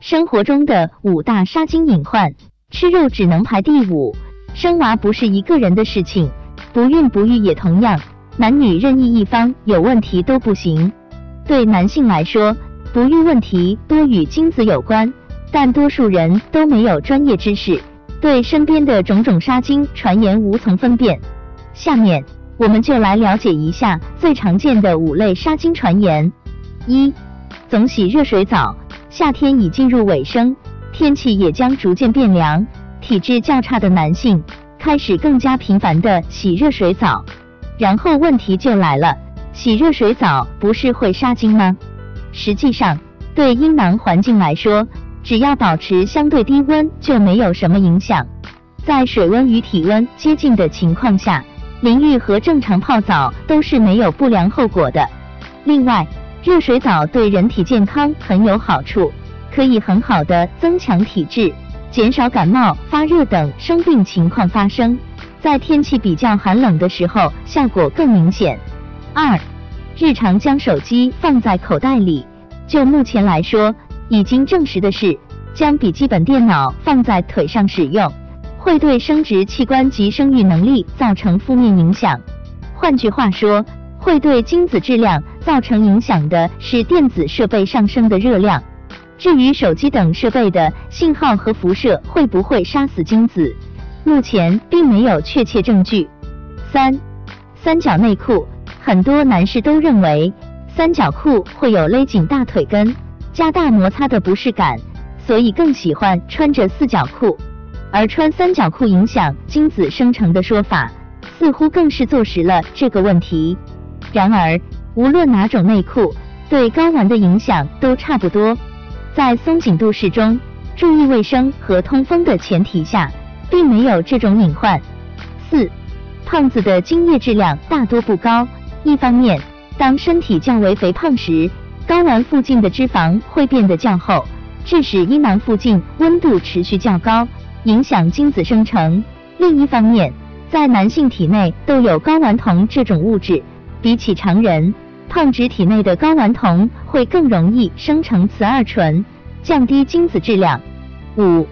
生活中的五大杀精隐患，吃肉只能排第五。生娃不是一个人的事情，不孕不育也同样，男女任意一方有问题都不行。对男性来说，不育问题多与精子有关，但多数人都没有专业知识，对身边的种种杀精传言无从分辨。下面我们就来了解一下最常见的五类杀精传言。一总洗热水澡，夏天已进入尾声，天气也将逐渐变凉，体质较差的男性开始更加频繁的洗热水澡。然后问题就来了，洗热水澡不是会杀精吗？实际上，对阴囊环境来说，只要保持相对低温就没有什么影响。在水温与体温接近的情况下，淋浴和正常泡澡都是没有不良后果的。另外，热水澡对人体健康很有好处，可以很好的增强体质，减少感冒、发热等生病情况发生。在天气比较寒冷的时候，效果更明显。二，日常将手机放在口袋里。就目前来说，已经证实的是，将笔记本电脑放在腿上使用，会对生殖器官及生育能力造成负面影响。换句话说，会对精子质量造成影响的是电子设备上升的热量。至于手机等设备的信号和辐射会不会杀死精子，目前并没有确切证据。三，三角内裤，很多男士都认为三角裤会有勒紧大腿根、加大摩擦的不适感，所以更喜欢穿着四角裤，而穿三角裤影响精子生成的说法，似乎更是坐实了这个问题。然而，无论哪种内裤，对睾丸的影响都差不多。在松紧度适中、注意卫生和通风的前提下，并没有这种隐患。四，胖子的精液质量大多不高。一方面，当身体较为肥胖时，睾丸附近的脂肪会变得较厚，致使阴囊附近温度持续较高，影响精子生成。另一方面，在男性体内都有睾丸酮这种物质。比起常人，胖子体内的睾丸酮会更容易生成雌二醇，降低精子质量。五，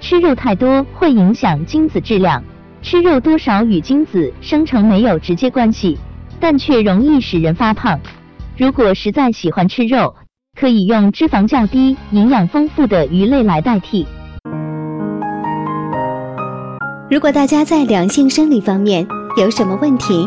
吃肉太多会影响精子质量。吃肉多少与精子生成没有直接关系，但却容易使人发胖。如果实在喜欢吃肉，可以用脂肪较低、营养丰富的鱼类来代替。如果大家在两性生理方面有什么问题，